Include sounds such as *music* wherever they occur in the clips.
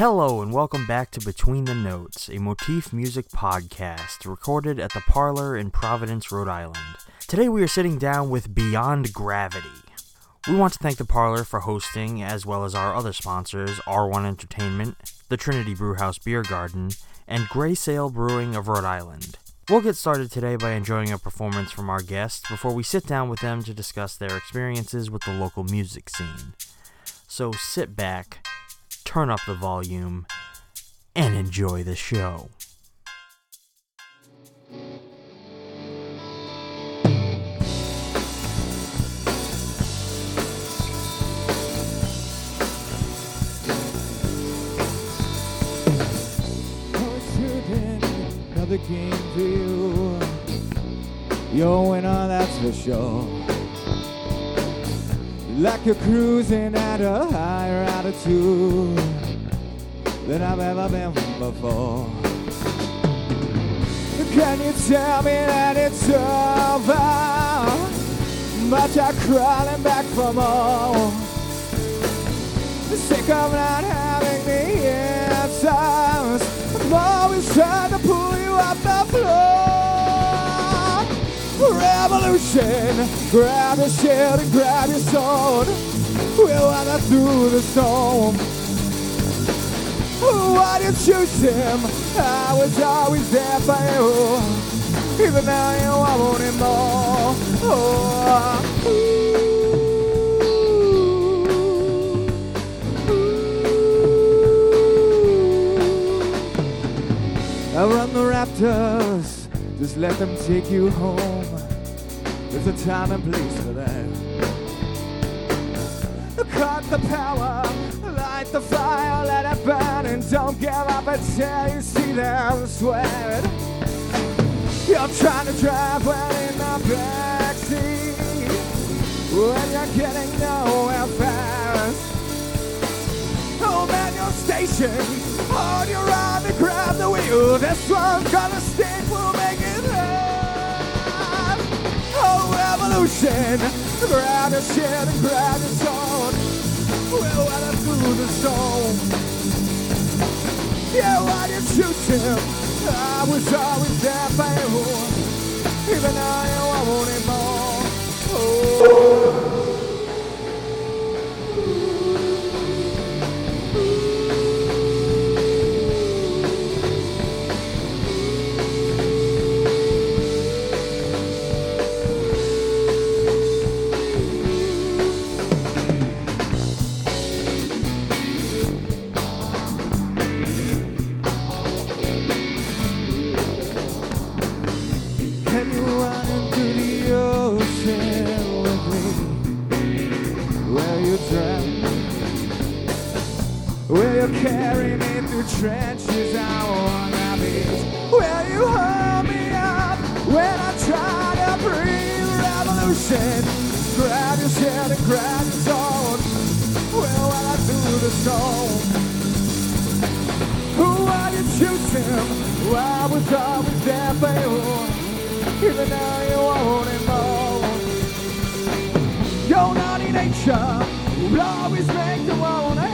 Hello, and welcome back to Between the Notes, a motif music podcast recorded at the Parlour in Providence, Rhode Island. Today we are sitting down with Beyond Gravity. We want to thank the Parlour for hosting, as well as our other sponsors R1 Entertainment, the Trinity Brewhouse Beer Garden, and Grey Sail Brewing of Rhode Island. We'll get started today by enjoying a performance from our guests before we sit down with them to discuss their experiences with the local music scene. So sit back, turn up the volume, and enjoy the show. another game you. You're a winner, that's for sure. Like you're cruising at a higher altitude than I've ever been before. Can you tell me that it's over? But you're crawling back for more. Sick of not having the answers. I'm always trying to pull you up the floor. Revolution, grab your shield and grab your sword. We'll weather through the storm. Why did you choose him? I was always there for you. Even now you want him more. Oh, ah. I run the Raptors, just let them take you home. There's a time and place for that. Cut the power, light the fire, let it burn, and don't give up until you see them sweat. You're trying to drive well in the backseat when you're getting nowhere fast. Oh man, your station. On your arm and grab the wheel. This one's gonna stick, we'll Revolution. Grab your shit and your sword. We'll weather through the storm. Yeah, why did you him? I was always there for you. Even though you want it more. Oh. Trenches I wanna? Will you hold me up when I try to breathe? Revolution, grab your shield and grab your sword. Will I do the storm? Who are you choosing? I was always there for you. Even now you want You're not in nature will always make you wanna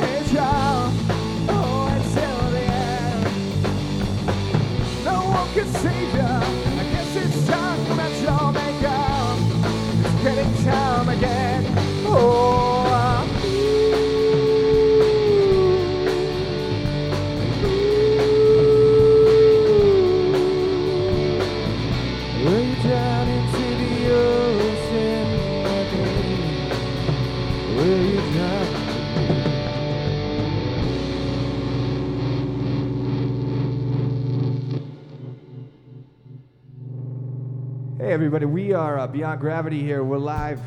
everybody, we are uh, Beyond Gravity here. We're live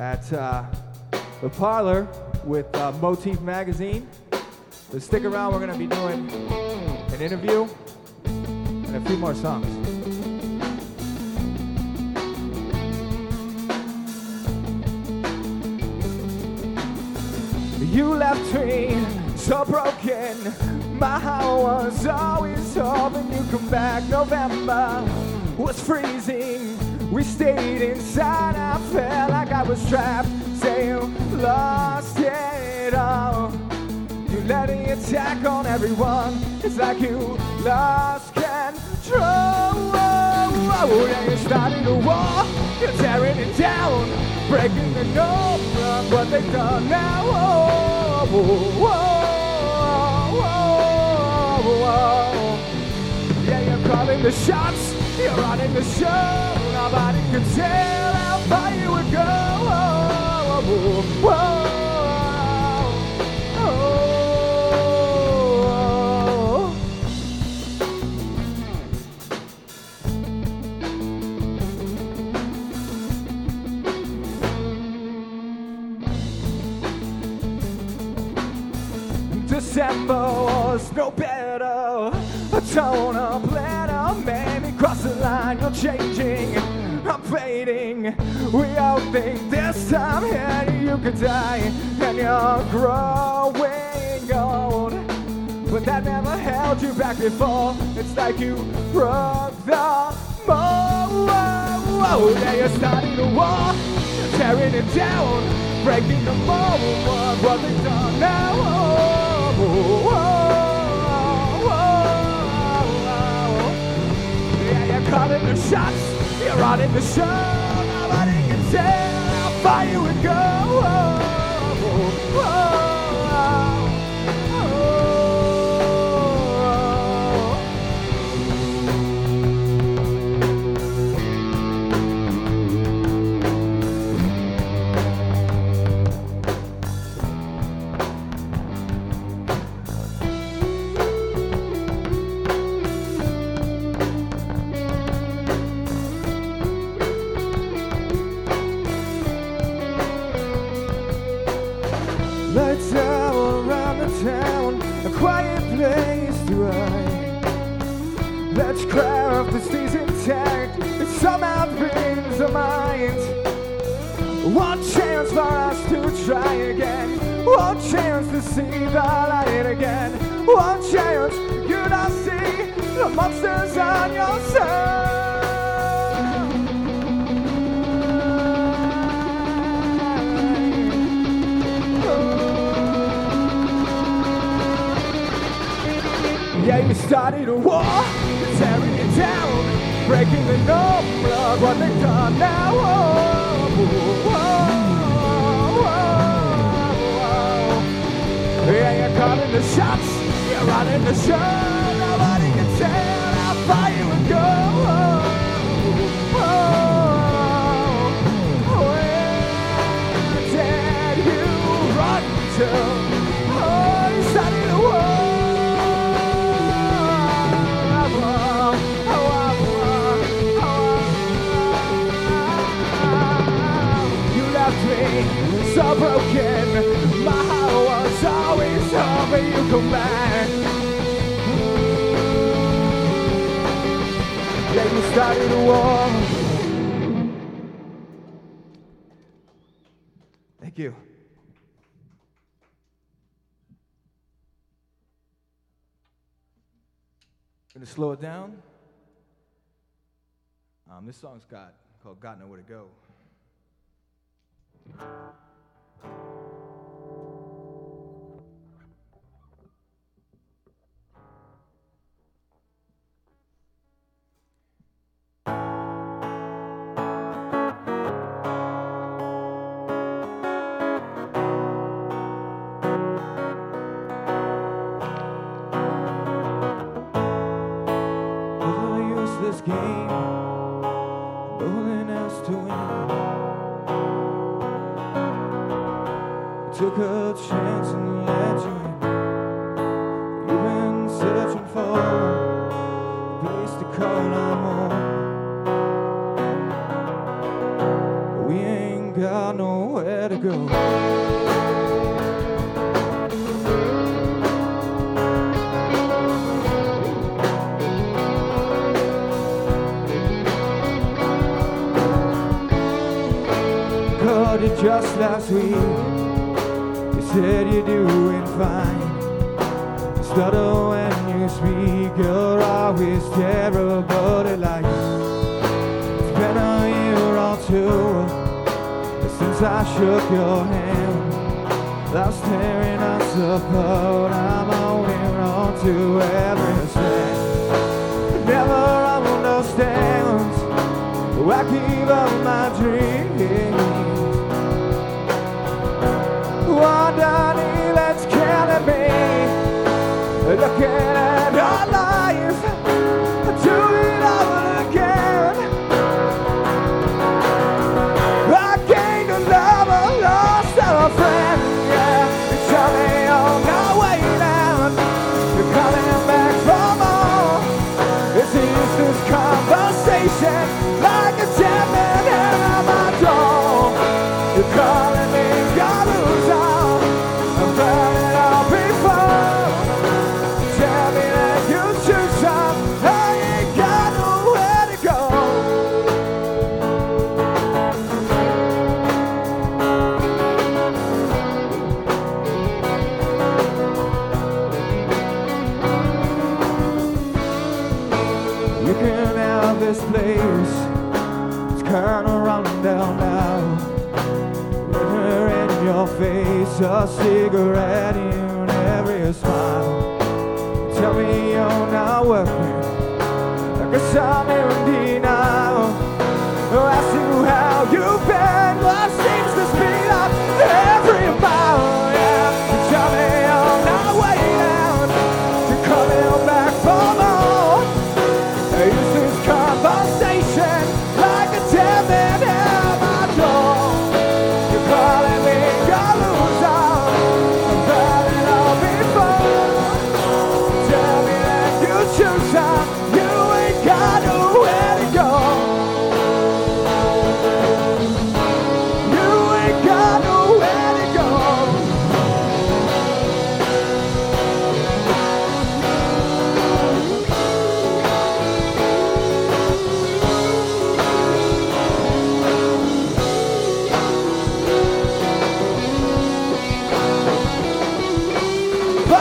at uh, the parlor with uh, Motif Magazine. So stick around, we're going to be doing an interview and a few more songs. You left me so broken. My heart was always hoping you'd come back. November was freezing. We stayed inside. I felt like I was trapped. Say you lost it all. You let it attack on everyone. It's like you lost control. Oh, yeah, you're starting a war. You're tearing it down, breaking the norm. Look what they've done now. Whoa, whoa, whoa. Yeah, you're calling the shots. You're running the show. Nobody can tell how far you would go. Whoa, I'm. We all think this time here you could die, and you're growing old. But that never held you back before. It's like you broke the mold. Yeah, you're starting a war, tearing it down, breaking the mold. What they've done now. Whoa, whoa, whoa. Yeah, you're the running the show. Nobody can tell how far you would go. Whoa, whoa, Lights off the stays intact, it somehow brings a mind. One chance for us to try again, one chance to see the light again, one chance you not see the monsters on your side. Yeah, you started a war, breaking the norm. Look what they've done now. Whoa, whoa, whoa. Yeah, you're calling the shots, you're running the show. Nobody can tell how far you would go. Where did you run to? Hoping you come back. Yeah, you started a war. Thank you. Gonna slow it down. Um, this song's got called "Got Nowhere to Go." Useless game, nothing else to win. Took a chance and let you in. You've been searching for a place to call home. We ain't got nowhere to go. just last week. You said you're doing fine. You stutter when you speak. You're always terrible, at life. it's been a year or two since I shook your hand. That's tearing us apart. I'm holding on to every step. Never understands. Oh, I give up my dreams. Underneath, let's me. Looking at all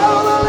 all alone.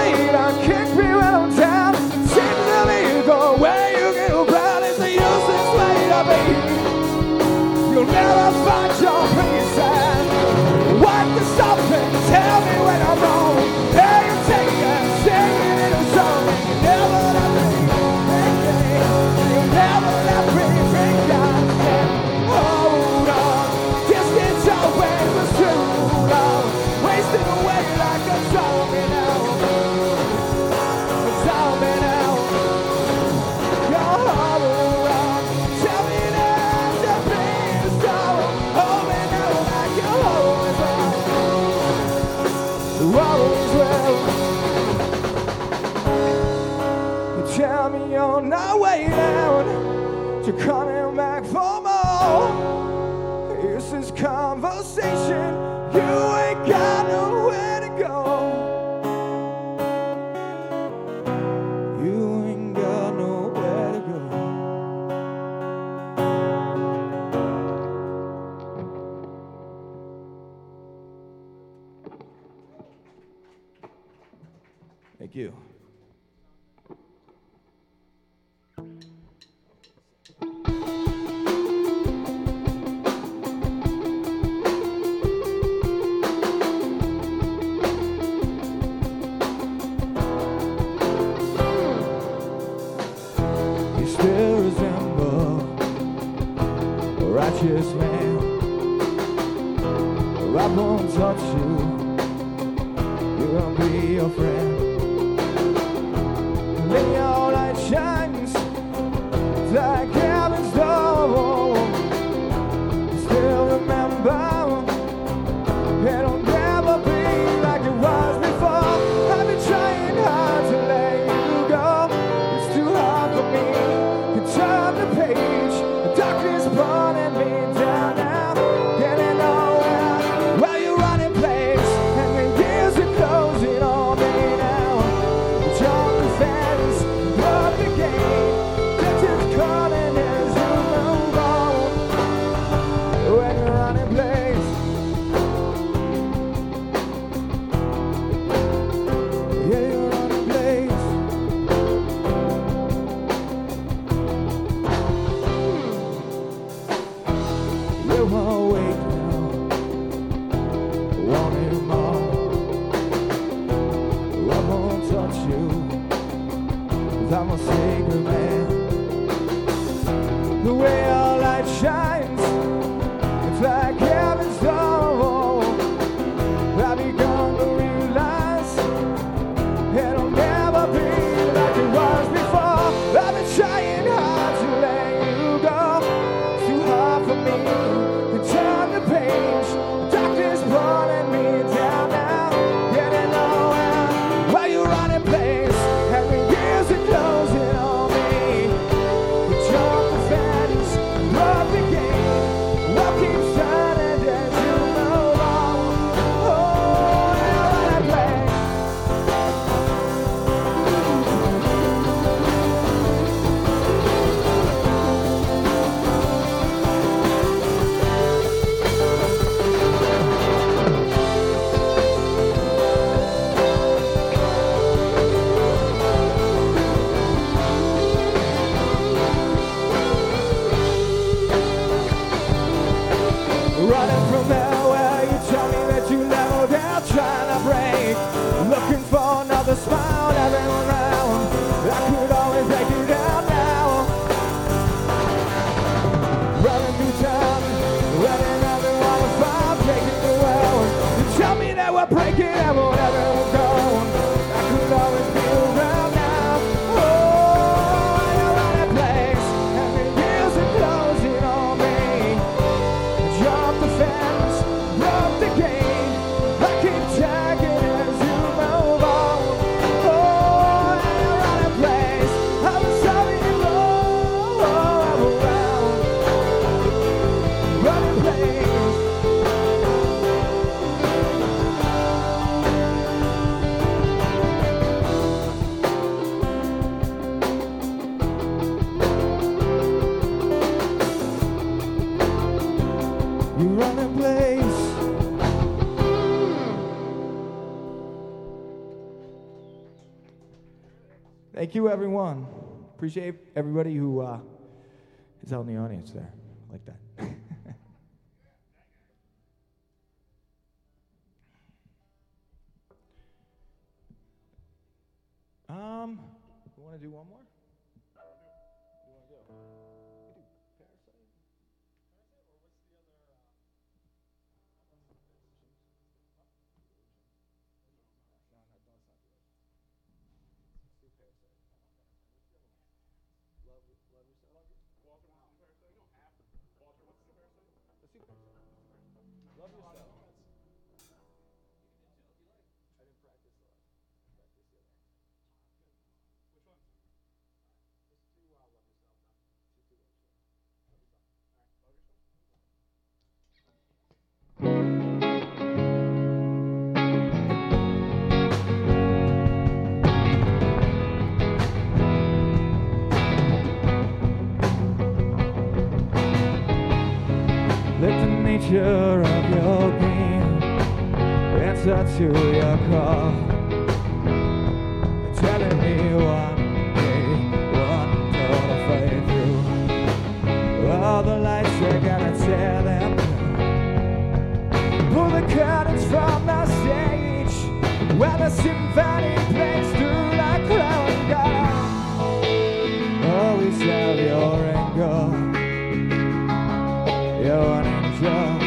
precious man. I won't touch you. You won't be your friend. appreciate everybody who uh, is out in the audience there like that. *laughs* um, we want to do one more? measure of your being, answer to your call. Telling me one day, one gonna fight through. All the lights are gonna tear them down. Pull the curtains from the stage, where the symphony plays through the crowd down. Always have your angle, an angel.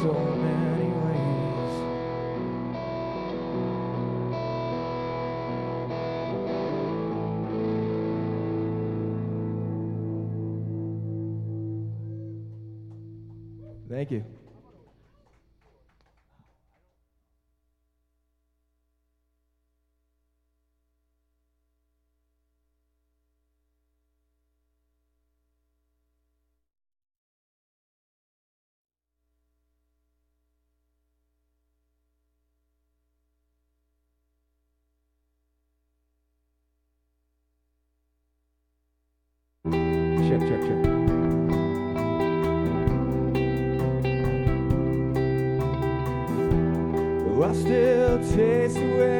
So many ways. Thank you. I still taste the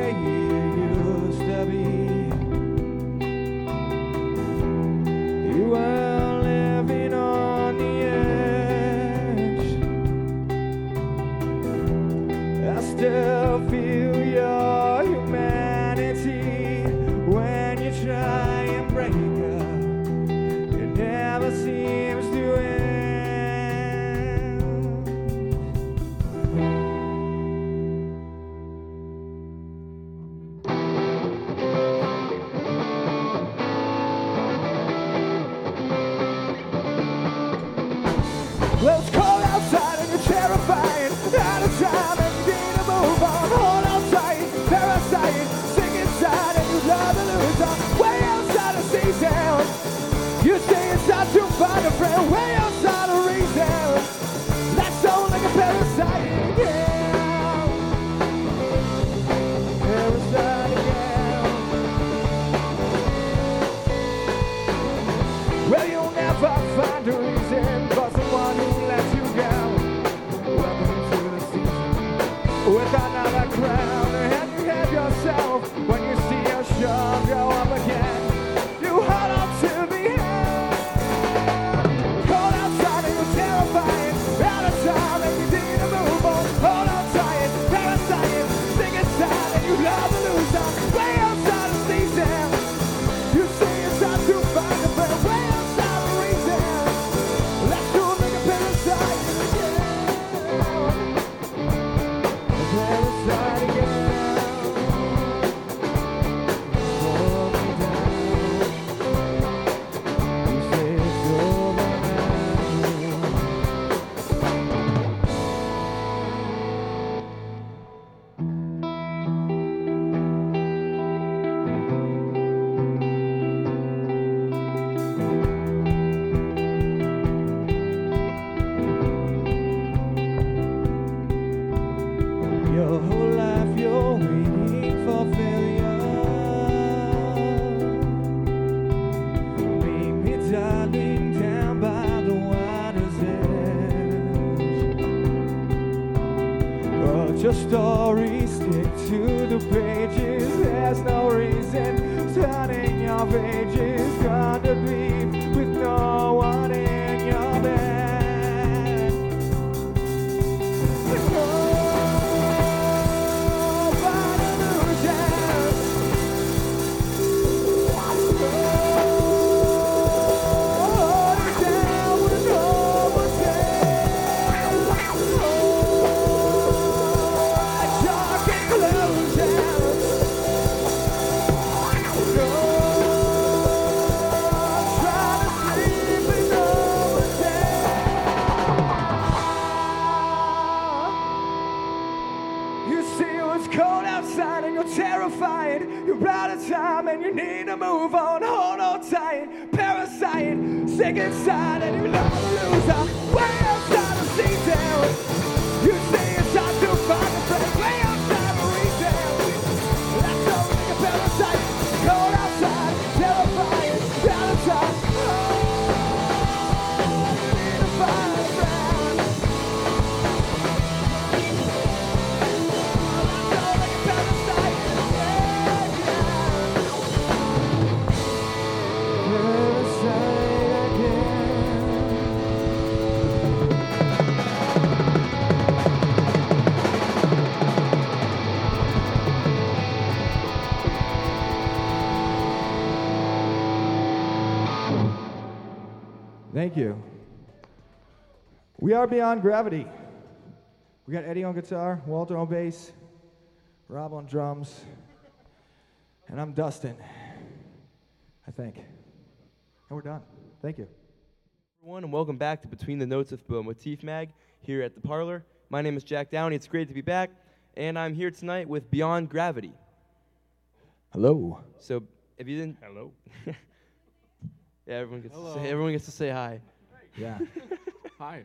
We are Beyond Gravity. We got Eddie on guitar, Walter on bass, Rob on drums, and I'm Dustin, I think. And we're done. Thank you. everyone, and welcome back to Between the Notes of Bo Motif Mag here at the Parlour. My name is Jack Downey. It's great to be back, and I'm here tonight with Beyond Gravity. Hello. So, if you didn't, Hello. *laughs* yeah, everyone gets to say everyone gets to say hi. Yeah. *laughs* Hi.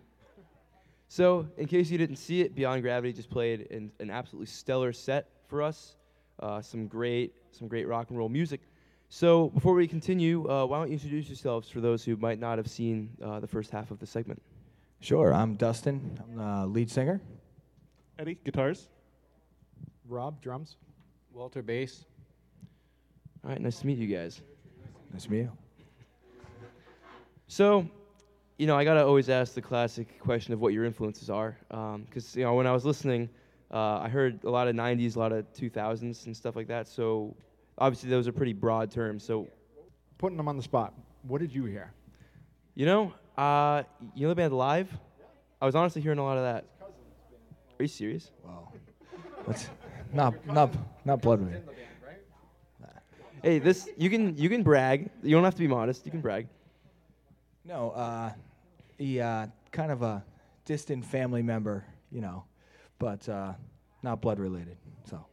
So, in case you didn't see it, Beyond Gravity just played an, an absolutely stellar set for us. Uh, some great, some great rock and roll music. So, before we continue, uh, why don't you introduce yourselves for those who might not have seen uh, the first half of the segment? sure. I'm Dustin. I'm the lead singer. Eddie, guitars. Rob, drums. Walter, bass. All right, nice to meet you guys. Nice to meet you. So, you know, I gotta always ask the classic question of what your influences are, because you know when I was listening, uh, I heard a lot of '90s, a lot of 2000s, and stuff like that. So, obviously, those are pretty broad terms. So, Putting them on the spot. What did you hear? you know, uh, you know the band Live? I was honestly hearing a lot of that. Are you serious? Wow. What's not not not blood red. Hey, this you can you can brag. You don't have to be modest. You can brag. No, uh, he uh, kind of a distant family member, you know, but uh, not blood related. So,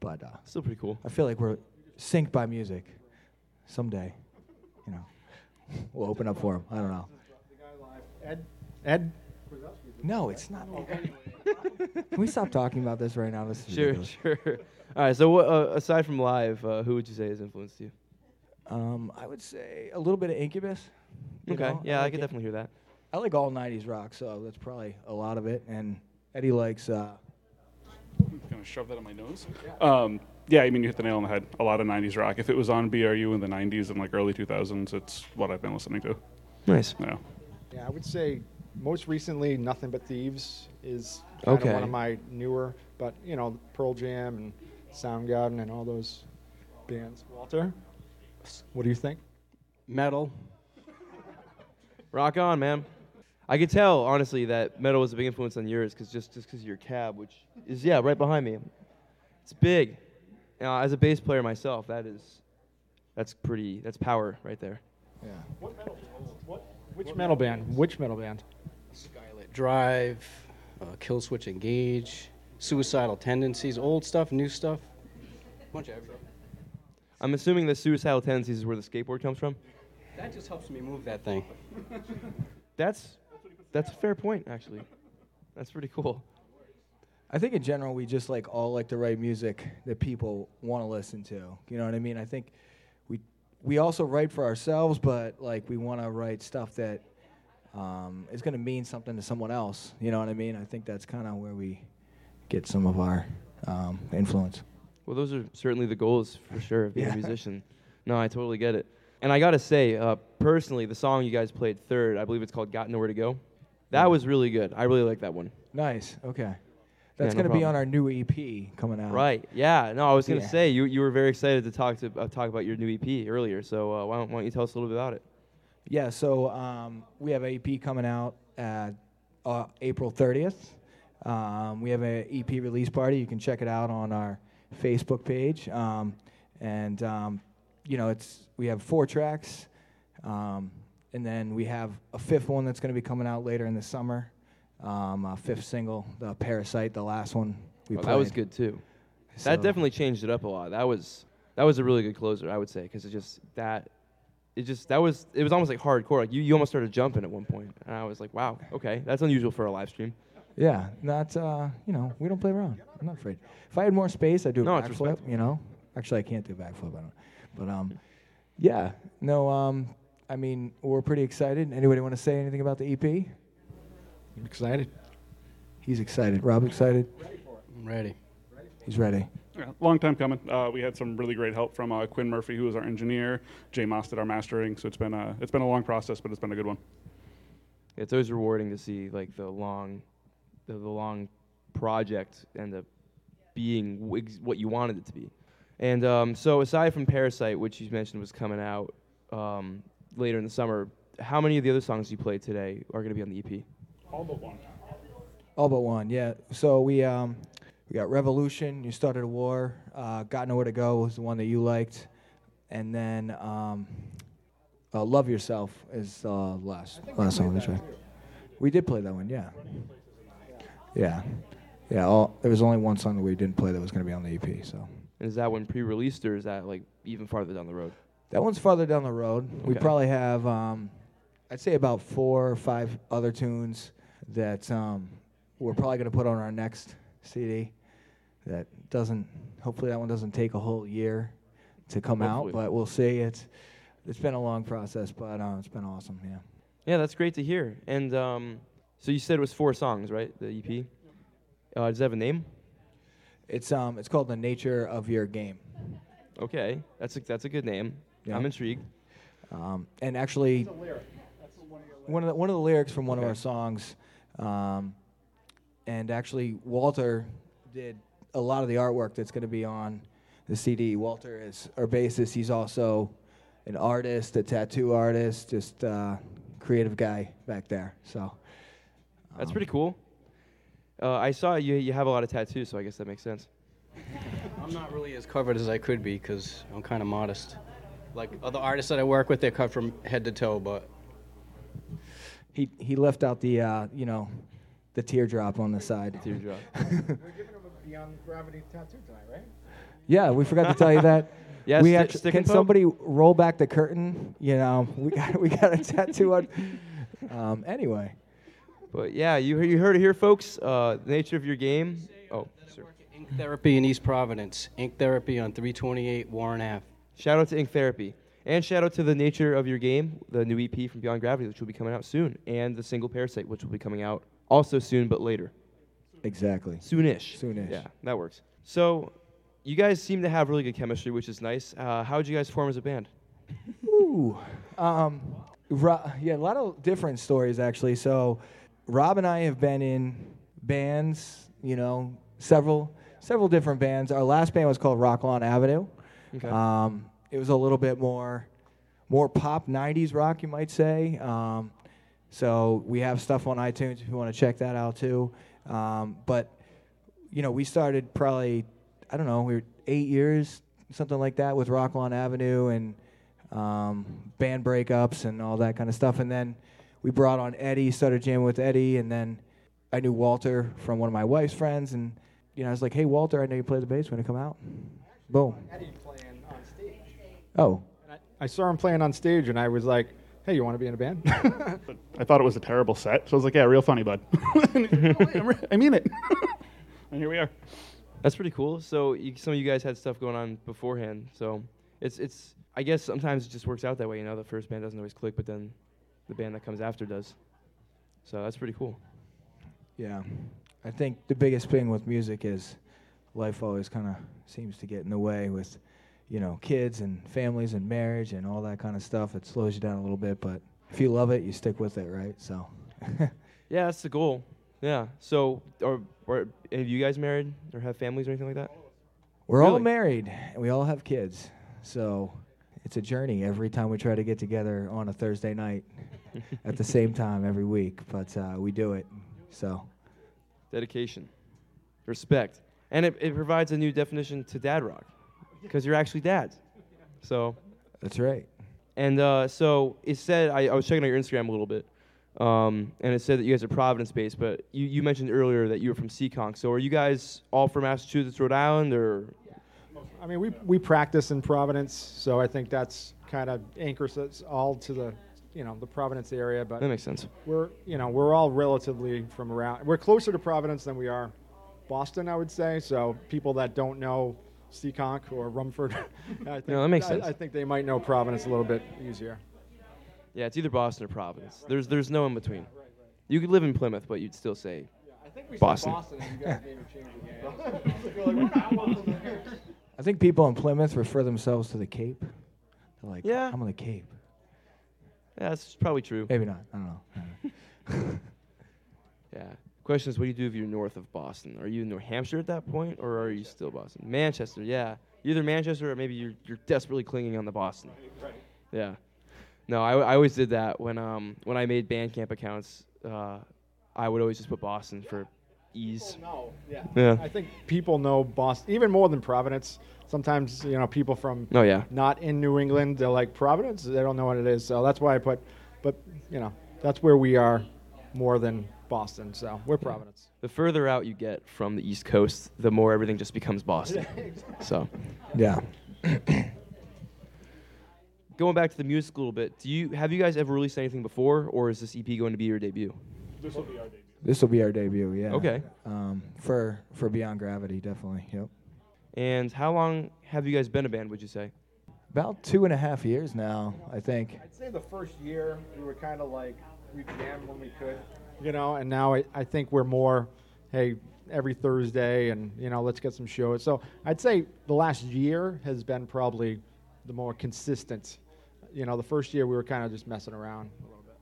but uh, Still pretty cool. I feel like we're synced by music. Someday, you know, we'll open up for him. I don't know. Ed. Ed. No, it's not. Can we stop talking about this right now? This is Sure, ridiculous. sure. All right. So, uh, aside from Live, uh, who would you say has influenced you? Um, I would say a little bit of Incubus. Okay. know? yeah, I like could it. definitely hear that. I like all '90s rock, so that's probably a lot of it. And Eddie likes. Uh, Gonna shove that in my nose. Um, yeah, I mean you hit the nail on the head. A lot of '90s rock. If it was on BRU in the '90s and like early 2000s, it's what I've been listening to. Nice. Yeah. Yeah, I would say most recently, Nothing But Thieves is kind Okay. of one of my newer, but you know, Pearl Jam and Soundgarden and all those bands. Walter, what do you think? metal. Rock on, man. I could tell honestly that metal was a big influence on yours, cause just just because your cab, which is yeah right behind me, it's big. Now, as a bass player myself, that is that's pretty that's power right there. yeah. What metal? What? Which metal band? Which metal band? Skylit Drive, uh, Killswitch Engage, Suicidal Tendencies, old stuff, new stuff. Bunch of everything. I'm assuming the suicidal tendencies is where the skateboard comes from. That just helps me move that thing. That's that's a fair point actually. That's pretty cool. I think in general we just like all like the right music that people want to listen to. You know what I mean? I think we we also write for ourselves, but like we want to write stuff that um, is going to mean something to someone else. You know what I mean? I think that's kind of where we get some of our um, influence. Well, those are certainly the goals for sure of being Yeah. a musician. No, I totally get it. And I gotta say, uh, personally, the song you guys played third, I believe it's called "Got Nowhere to Go." That was really good. I really like that one. Nice. Okay. That's no going to be problem. on our new EP coming out. Right? Yeah. No, I was gonna Yeah. say you you were very excited to talk to uh, talk about your new EP earlier. So uh, why, don't, why don't you tell us a little bit about it? Yeah, so um, we have an EP coming out at uh, April 30th. Um, we have an EP release party. You can check it out on our Facebook page. Um, and um, you know, it's we have four tracks, um, and then we have a fifth one that's going to be coming out later in the summer. Um, a fifth single, the Parasite, the last one we Oh, played. that was good too. So- That definitely changed it up a lot. That was that was a really good closer, I would say, because it just that it just that was it was almost like hardcore. Like you, you almost started jumping at one point, and I was like, wow, okay, that's unusual for a live stream. Yeah, not uh, you know, we don't play around. I'm not afraid. If I had more space, I'd do a No, backflip. You know, actually, I can't do a backflip. I don't. But um, yeah, no. Um, I mean, we're pretty excited. Anybody want to say anything about the EP? I'm excited. He's excited. Rob excited. I'm ready. He's ready. Yeah, long time coming. Uh, we had some really great help from uh, Quinn Murphy, who was our engineer. Jay Moss did our mastering. So it's been a it's been a long process, but it's been a good one. It's always rewarding to see like the long, the, the long project end up being ex- what you wanted it to be. And um, so, aside from Parasite, which you mentioned was coming out um, later in the summer, how many of the other songs you played today are going to be on the E EP? All but one. All but one, yeah. So we um, we got Revolution. You started a war. Uh, got nowhere to go was the one that you liked, and then um, uh, Love Yourself is the last last song we tried. We did play that one, yeah. Yeah, yeah. All, there was only one song that we didn't play that was going to be on the EP. So And is that one pre-released or is that like even farther down the road? That one's farther down the road. We Okay. probably have, um, I'd say, about four or five other tunes that um, we're probably going to put on our next CD. That doesn't. Hopefully, that one doesn't take a whole year to come Hopefully. out, but we'll see. It's it's been a long process, but uh, it's been awesome. Yeah. Yeah, that's great to hear. And um, so you said it was four songs, right? The EP. Uh, does it have a name? It's um it's called the nature of your game. Okay, that's a, that's a good name. Yeah. I'm intrigued. Um, and actually, one of the one of the lyrics from one of our songs, um, and actually Walter did a lot of the artwork that's going to be on the CD. Walter is our bassist. He's also an artist, a tattoo artist, just uh, creative guy back there. So That's um, pretty cool. Uh, I saw you you have a lot of tattoos, so I guess that makes sense. *laughs* I'm not really as covered as I could be because I'm kind of modest. Like other artists that I work with, they're covered from head to toe, but He he left out the uh, you know the teardrop on the side. The teardrop. *laughs* We're giving him a Beyond Gravity tattoo tonight, right? Yeah, we forgot to tell you that. *laughs* Yeah, we sti- actu- stick can and poke? somebody roll back the curtain? You know, we got we got a tattoo on. *laughs* Um, anyway, But yeah, you you heard it here, folks. Uh, the nature of your game. Oh, sir. Ink Therapy in East Providence. Ink Therapy on 328 Warren Ave. Shout out to Ink Therapy. And shout out to the nature of your game, the new EP from Beyond Gravity, which will be coming out soon, and the single Parasite, which will be coming out also soon, but later. exactly. Soonish. Soonish. Yeah, that works. So, you guys seem to have really good chemistry, which is nice. Uh, how did you guys form as a band? Ooh, um, Ro- yeah, a lot of different stories actually. So, Rob and I have been in bands, you know, several several different bands. Our last band was called Rock Lawn Avenue. Okay. Um, it was a little bit more more pop '90s rock, you might say. Um, so we have stuff on iTunes if you want to check that out too. Um, but you know, we started probably I don't know, we were eight years, something like that, with Rock Lawn Avenue and um, band breakups and all that kind of stuff. And then we brought on Eddie, started jamming with Eddie, and then I knew Walter from one of my wife's friends, and you know, I was like, "Hey, Walter, I know you play the bass. Want to come out?" Boom. Eddie. Oh, And I, I saw him playing on stage, and I was like, "Hey, you want to be in a band?" But *laughs* I thought it was a terrible set, so I was like, "Yeah, real funny, bud." *laughs* And he's like, oh, "No way, I'm re- I mean it. *laughs* and here we are. That's pretty cool. So you, some of you guys had stuff going on beforehand. So it's it's I guess sometimes it just works out that way. You know, the first band doesn't always click, but then the band that comes after does. So that's pretty cool. yeah. I think the biggest thing with music is life always kind of seems to get in the way with, you know, kids and families and marriage and all that kind of stuff. It slows you down a little bit, but if you love it, you stick with it, right? So, *laughs* Yeah, that's the goal. Yeah. So are are any of you guys married or have families or anything like that? we're all married and we all have kids. So, it's a journey every time we try to get together on a Thursday night *laughs* at the same time every week, but uh, we do it. So, Dedication, respect, and it, it provides a new definition to dad rock because you're actually dads. So that's right. And uh, so it said, I, I was checking out your Instagram a little bit, um, and it said that you guys are Providence based, but you, you mentioned earlier that you were from Seekonk. So are you guys all from Massachusetts, Rhode Island, or? I mean, we we practice in Providence, so I think that's kind of anchors us all to the, you know, the Providence area. But That makes sense. we're you know we're all relatively from around. We're closer to Providence than we are Boston, I would say. So people that don't know Seekonk or Rumford, *laughs* I think, No, that makes I- sense. I, think they might know Providence a little bit easier. Yeah, it's either Boston or Providence. There's there's no in between. You could live in Plymouth, but you'd still say I think we Boston. Boston, and you guys maybe changed *laughs* *laughs* the game. I think people in Plymouth refer themselves to the Cape. They're like, Yeah. I'm on the Cape. yeah, that's probably true. Maybe not. I don't know. I don't know. Yeah. Question is, what do you do if you're north of Boston? Are you in New Hampshire at that point, or are you still Boston? Manchester, yeah. Either Manchester or maybe you're you're desperately clinging on to Boston. Yeah. No, I, I always did that when um when I made Bandcamp accounts. Uh, I would always just put Boston for ease. No, yeah. Yeah. I think people know Boston even more than Providence. Sometimes you know people from Oh yeah. not in New England, they're like Providence. They don't know what it is, so that's why I put. But you know, that's where we are more than Boston. So we're Providence. The further out you get from the East Coast, the more everything just becomes Boston. *laughs* So, Yeah. *coughs* going back to the music a little bit, do you have you guys ever released anything before, or is this EP going to be your debut? This will be our debut. This will be our debut. Yeah. Okay. Um, for for Beyond Gravity, definitely. Yep. And how long have you guys been a band? Would you say? About two and a half years now, I think. I'd say the first year we were kind of like we jammed when we could, you know, and now I, I think we're more, hey, every Thursday and you know let's get some shows. So I'd say the last year has been probably the more consistent. You know, the first year we were kind of just messing around a little bit.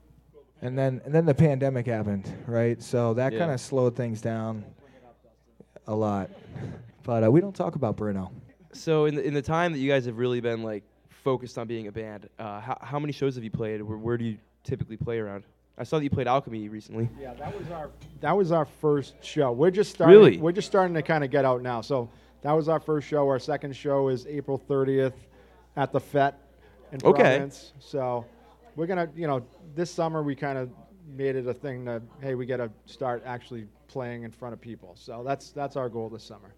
And then and then the pandemic happened, right? So that Yeah. kind of slowed things down a lot. But uh, we don't talk about Bruno. So in the, in the time that you guys have really been like focused on being a band, uh, how, how many shows have you played? Where, where do you typically play around? I saw that you played Alchemy recently. Yeah, that was our that was our first show. We're just starting. Really? We're just starting to kind of get out now. So that was our first show. Our second show is April 30th at the Fete in Okay. Providence. So we're gonna, you know, this summer we kind of made it a thing that hey, we got to start actually playing in front of people. So that's that's our goal this summer.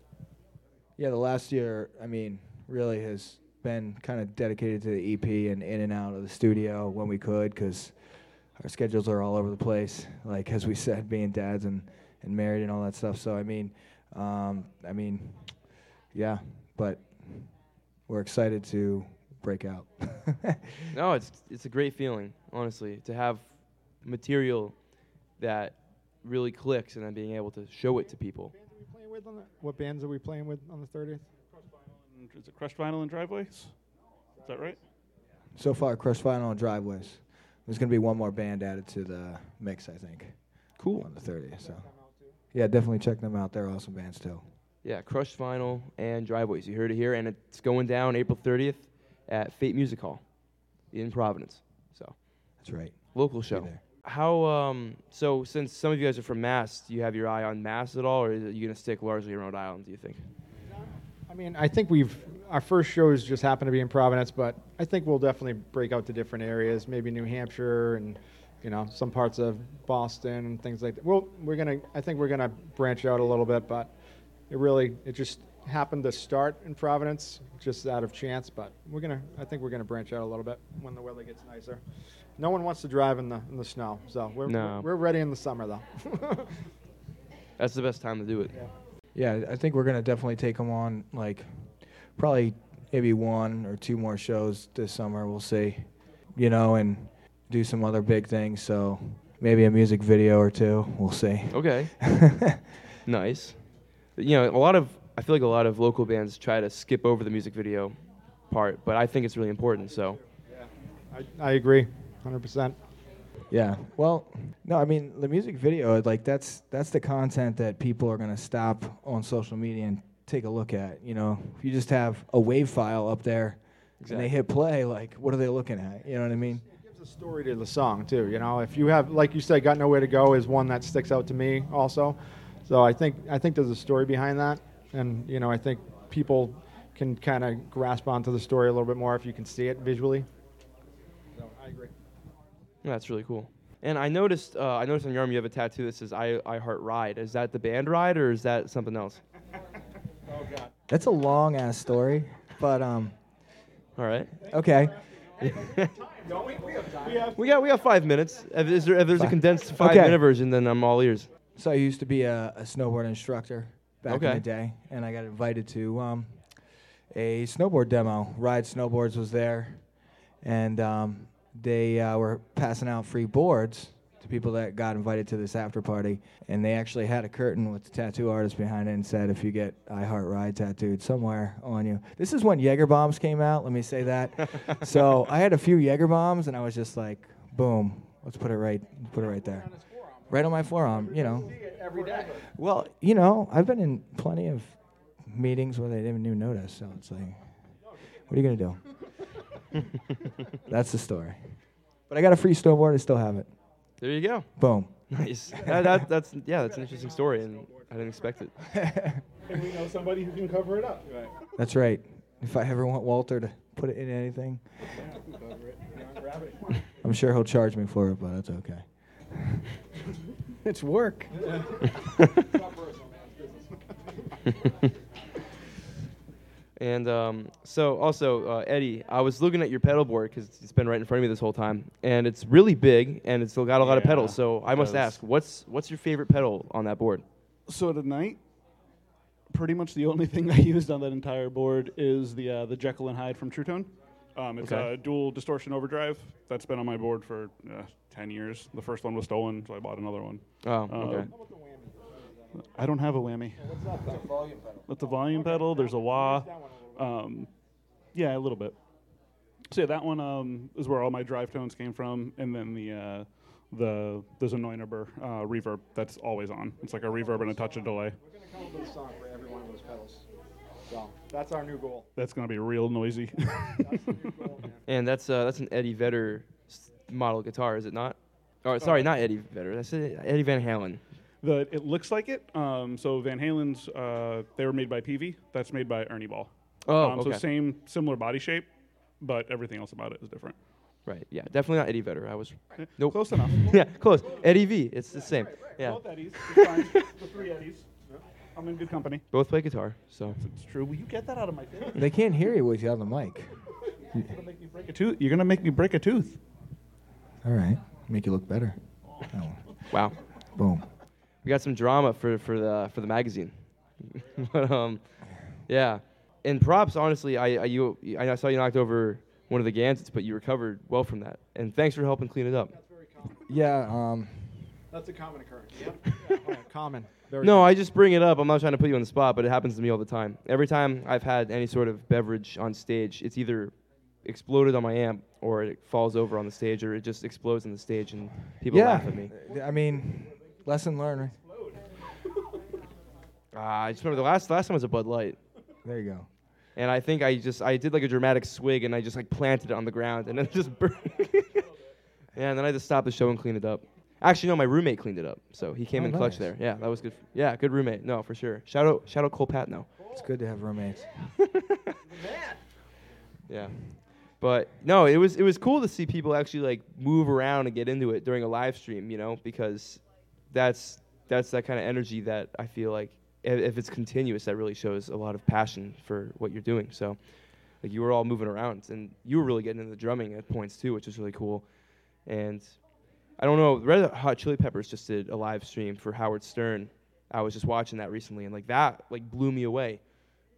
Yeah, the last year, I mean, really has been kind of dedicated to the EP and in and out of the studio when we could, because our schedules are all over the place. Like as we said, being dads and, and married and all that stuff. So I mean, um, I mean, yeah, but we're excited to break out. *laughs* No, it's it's a great feeling, honestly, to have material that really clicks and then being able to show it to people. Bands are we playing with on the, what bands are we playing with on the 30th? And Is it crushed vinyl and driveways? Is that right? so far, Crush Vinyl and Driveways. There's gonna be one more band added to the mix, I think. Cool. On the 30th. So yeah, definitely check them out. They're awesome bands too. Yeah, Crushed Vinyl and Driveways. You heard it here, and it's going down April 30th at Fete Music Hall in Providence. So That's right. local show. How um so since some of you guys are from Mass, do you have your eye on Mass at all, or are you gonna stick largely around Rhode Island? Do you think? I mean, I think we've our first shows just happen to be in Providence, but I think we'll definitely break out to different areas, maybe New Hampshire and you know some parts of Boston and things like that. Well, we're gonna I think we're gonna branch out a little bit, but it really it just happened to start in Providence just out of chance. But we're gonna I think we're gonna branch out a little bit when the weather gets nicer. No one wants to drive in the in the snow, so we're No. we're ready in the summer though. *laughs* That's the best time to do it. Yeah, I think we're gonna definitely take them on like probably maybe one or two more shows this summer. We'll see, you know, and do some other big things. So maybe a music video or two. We'll see. Okay. *laughs* nice. You know, a lot of I feel like a lot of local bands try to skip over the music video part, but I think it's really important. So I, I agree, hundred percent. Yeah. Well, no, I mean the music video, like that's that's the content that people are gonna stop on social media and take a look at. You know, if you just have a wave file up there and they hit play, like what are they looking at? You know what I mean? It gives a story to the song too. You know, if you have, like you said, "Got Nowhere to Go" is one that sticks out to me also. So I think I think there's a story behind that, and you know, I think people can kind of grasp onto the story a little bit more if you can see it visually. So I agree. Yeah, that's really cool. And I noticed, uh, I noticed on your arm you have a tattoo that says "I I Heart Ride." Is that the band Ride or is that something else? *laughs* oh God. That's a long ass story, but um, All right. okay. We got we got five minutes. If, is there, if there's a condensed five Okay. minute version, then I'm all ears. So I used to be a, a snowboard instructor back in the day, and I got invited to um, a snowboard demo. Ride Snowboards was there, and um, they uh, were passing out free boards to people that got invited to this after party. And they actually had a curtain with the tattoo artist behind it and said, "If you get I Heart Ride tattooed somewhere on you." This is when Jaeger bombs came out. Let me say that. *laughs* so I had a few Jaeger bombs, and I was just like, "Boom." Let's put it right, put it right there, right on my forearm. You know, Every day. well, you know, I've been in plenty of meetings where they didn't even notice. So it's like, what are you gonna do? *laughs* That's the story. But I got a free snowboard. I still have it. There you go. Boom. Nice. that, that, that's yeah, that's an interesting story, and I didn't expect it. *laughs* And we know somebody who can cover it up. Right. That's right. If I ever want Walter to put it in anything, *laughs* I'm sure he'll charge me for it, but that's okay. It's work. And um, so, also, uh, Eddie, I was looking at your pedal board because it's been right in front of me this whole time, and it's really big and it's still got a lot of Yeah, pedals. So I must does. ask, what's what's your favorite pedal on that board? So tonight, pretty much the only thing *laughs* I used on that entire board is the uh, the Jekyll and Hyde from Truetone. Um, it's Okay. a dual distortion overdrive that's been on my board for uh, ten years. The first one was stolen, so I bought another one. Oh, okay. Um, I don't have a whammy. That's a volume pedal. There's a wah. Um, yeah, a little bit. So yeah, that one um, is where all my drive tones came from, and then the uh, the there's a Neunaber uh, reverb that's always on. It's like a reverb and a touch of delay. We're gonna come up with a song for every one of those pedals. So that's our new goal. That's gonna be real noisy. *laughs* That's new goal, man. And that's uh, that's an Eddie Vedder model guitar, is it not? Oh, sorry, not Eddie Vedder. That's Eddie Van Halen. The it looks like it. Um, so Van Halen's uh, they were made by Peavey. That's made by Ernie Ball. Oh, um, okay. So same similar body shape, but everything else about it is different. Right. Yeah. Definitely not Eddie Vedder. I was. Eh, Nope. Close enough. *laughs* yeah. Close. Eddie V. It's the same. Yeah. Both Eddies. *laughs* The three Eddies. I'm in good company. Both play guitar. So. It's true. Will you get that out of my face? They can't hear you with you on the mic. You're gonna make me break a tooth. You're gonna make me break a tooth. All right. Make you look better. Oh, Wow. boom. We got some drama for for the for the magazine. *laughs* but um, yeah. And props, honestly, I, I you I saw you knocked over one of the Gansetts, but you recovered well from that. And thanks for helping clean it up. Yeah. Um. That's a common occurrence. Yep. *laughs* Oh, common. Very No, I just bring it up. I'm not trying to put you on the spot, but it happens to me all the time. Every time I've had any sort of beverage on stage, it's either exploded on my amp or it falls over on the stage or it just explodes on the stage and people yeah. laugh at me. I mean, lesson learned. Uh, *laughs* I just remember the last last time was a Bud Light. There you go. And I think I just I did like a dramatic swig and I just like planted it on the ground and then it just burned. *laughs* yeah, and then I just stopped the show and cleaned it up. Actually, no, my roommate cleaned it up, so he came Oh, in clutch nice. there. Yeah, that was good. Yeah, good roommate. No, for sure. Shout out, shout out Cole Patno. It's good to have roommates. *laughs* Yeah, but no, it was it was cool to see people actually like move around and get into it during a live stream. You know, because that's that's that kind of energy that I feel like if, it's continuous, that really shows a lot of passion for what you're doing. So, like you were all moving around, and you were really getting into the drumming at points too, which was really cool. And I don't know, Red Hot Chili Peppers just did a live stream for Howard Stern. I was just watching that recently, and like that like blew me away.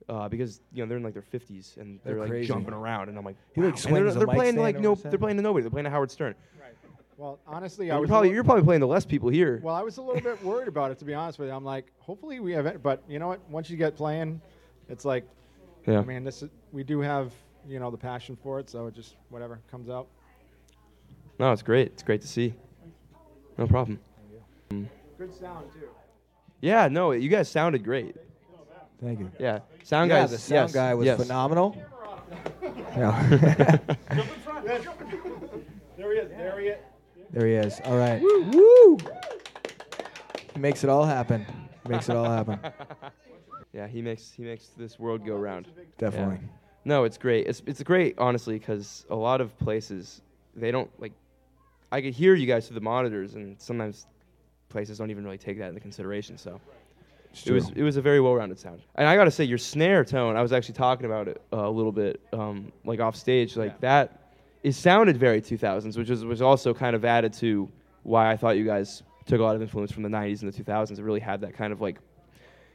Uh, because you know they're in like their 50s and they're, They're like crazy. jumping around, and I'm like, He, like. And they're, they're playing like no, they're playing to nobody. They're playing to Howard Stern. Right. Well, honestly, I You're was probably li- you're probably playing the less people here. Well, I was a little bit *laughs* worried about it, to be honest with you. I'm like, hopefully we have it, but you know what? Once you get playing, it's like, yeah. I mean, this is, we do have, you know, the passion for it, so it just whatever comes out. no, it's great. It's great to see. No problem. Good sound too. Yeah, no, you guys sounded great. Thank you. Yeah, sound yeah, guys. the sound yes, guy was yes. phenomenal. Yeah. *laughs* There he is. There he is. There he is. All right. Woo! He makes it all happen. He Makes it all happen. *laughs* Yeah, he makes he makes this world go round. Definitely. No, it's great. It's it's great, honestly, because a lot of places they don't like. I could hear you guys through the monitors, and sometimes places don't even really take that into consideration. So It's it was it was a very well-rounded sound. And I got to say, your snare tone. I was actually talking about it uh, a little bit, um, like off stage, like that. It sounded very 2000s, which was was also kind of added to why I thought you guys took a lot of influence from the 90s and the 2000s. It really had that kind of like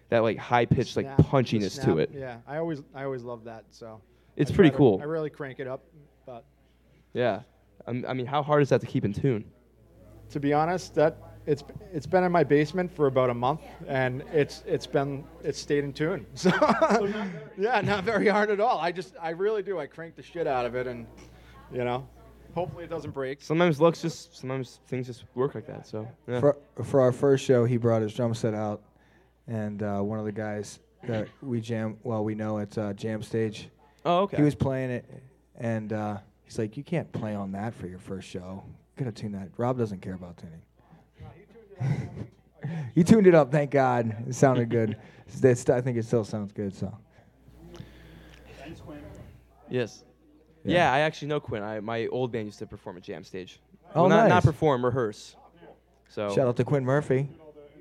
that like high pitched like Snap, punchiness to it. Yeah, I always, I always love that. So It's I pretty try to- cool. I really crank it up, but Yeah. I mean, how hard is that to keep in tune? to be honest, that it's it's been in my basement for about a month, and it's it's been it's stayed in tune. *laughs* So *laughs* yeah, not very hard at all. I just I really do. I crank the shit out of it, and you know, hopefully it doesn't break. Sometimes looks just sometimes things just work like that. So yeah. For, for our first show, he brought his drum set out, and uh, one of the guys that we jam, well, we know it's uh, Jam Stage. oh okay. He was playing it, and uh, He's like, you can't play on that for your first show. You gotta tune that. Rob doesn't care about tuning. *laughs* he tuned it up. Thank God. It sounded good. It's- I think it still sounds good. So. Yes. Yeah. Yeah. I actually know Quinn. I, my old band used to perform at Jam Stage. Oh, well, not, nice. not perform, rehearse. So Shout out to Quinn Murphy.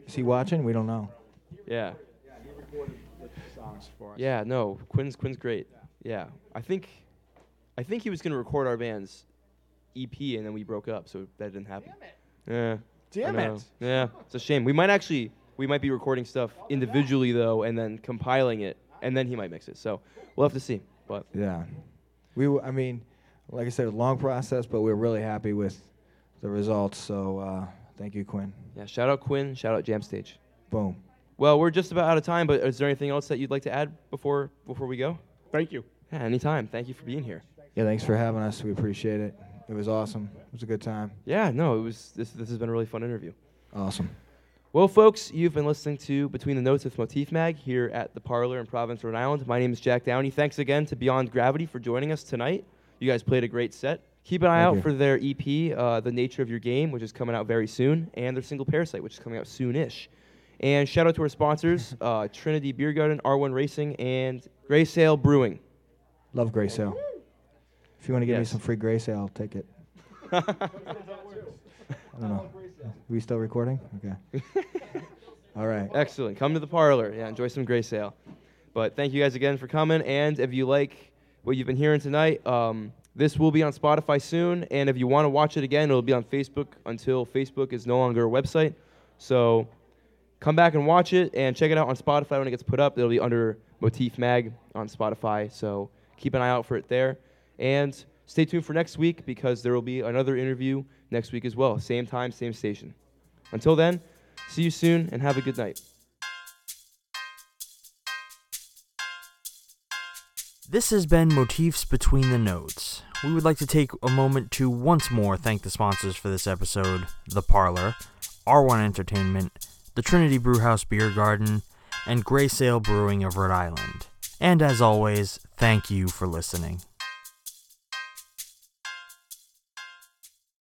Is he watching? We don't know. yeah, songs for us. yeah. No, Quinn's Quinn's great. Yeah, I think, I think he was gonna record our band's EP and then we broke up, so that didn't happen. Yeah. I Damn know. it. Yeah, it's a shame. We might actually, we might be recording stuff individually though, and then compiling it, and then he might mix it. So we'll have to see. But Yeah. We. w- I mean, like I said, a long process, but we're really happy with the results. So uh, thank you, Quinn. yeah, shout out Quinn, shout out Jam Stage. Boom. Well, we're just about out of time, but is there anything else that you'd like to add before before we go? Thank you. Yeah, anytime. Thank you for being here. Yeah. Thanks for having us. We appreciate it. It was awesome. It was a good time. Yeah, no, it was this this has been a really fun interview. Awesome. Well, folks, you've been listening to Between the Notes with Motif Mag here at the Parlour in Providence, Rhode Island. My name is Jack Downey. Thanks again to Beyond Gravity for joining us tonight. You guys played a great set. Keep an eye Thank out you. for their EP, uh, The Nature of Your Game, which is coming out very soon, and their single Parasite, which is coming out soon-ish. And shout out to our sponsors, *laughs* uh, Trinity Beer Garden, R1 Racing, and GreySail Brewing. Love GreySail. If you want to give me some free GreySail, I'll take it. *laughs* I don't know. We still recording? Okay. *laughs* All right. Excellent. Come to the Parlour. Yeah, enjoy some GreySail. But thank you guys again for coming. And if you like what you've been hearing tonight, um, this will be on Spotify soon. And if you want to watch it again, it'll be on Facebook until Facebook is no longer a website. So come back and watch it and check it out on Spotify when it gets put up. It'll be under Motif Mag on Spotify. So keep an eye out for it there. And stay tuned for next week because there will be another interview next week as well. Same time, same station. Until then, see you soon and have a good night. This has been Motifs Between the Notes. We would like to take a moment to once more thank the sponsors for this episode The Parlour, R1 Entertainment, the Trinity Brewhouse Beer Garden, and GreySail Brewing of Rhode Island. And as always, thank you for listening.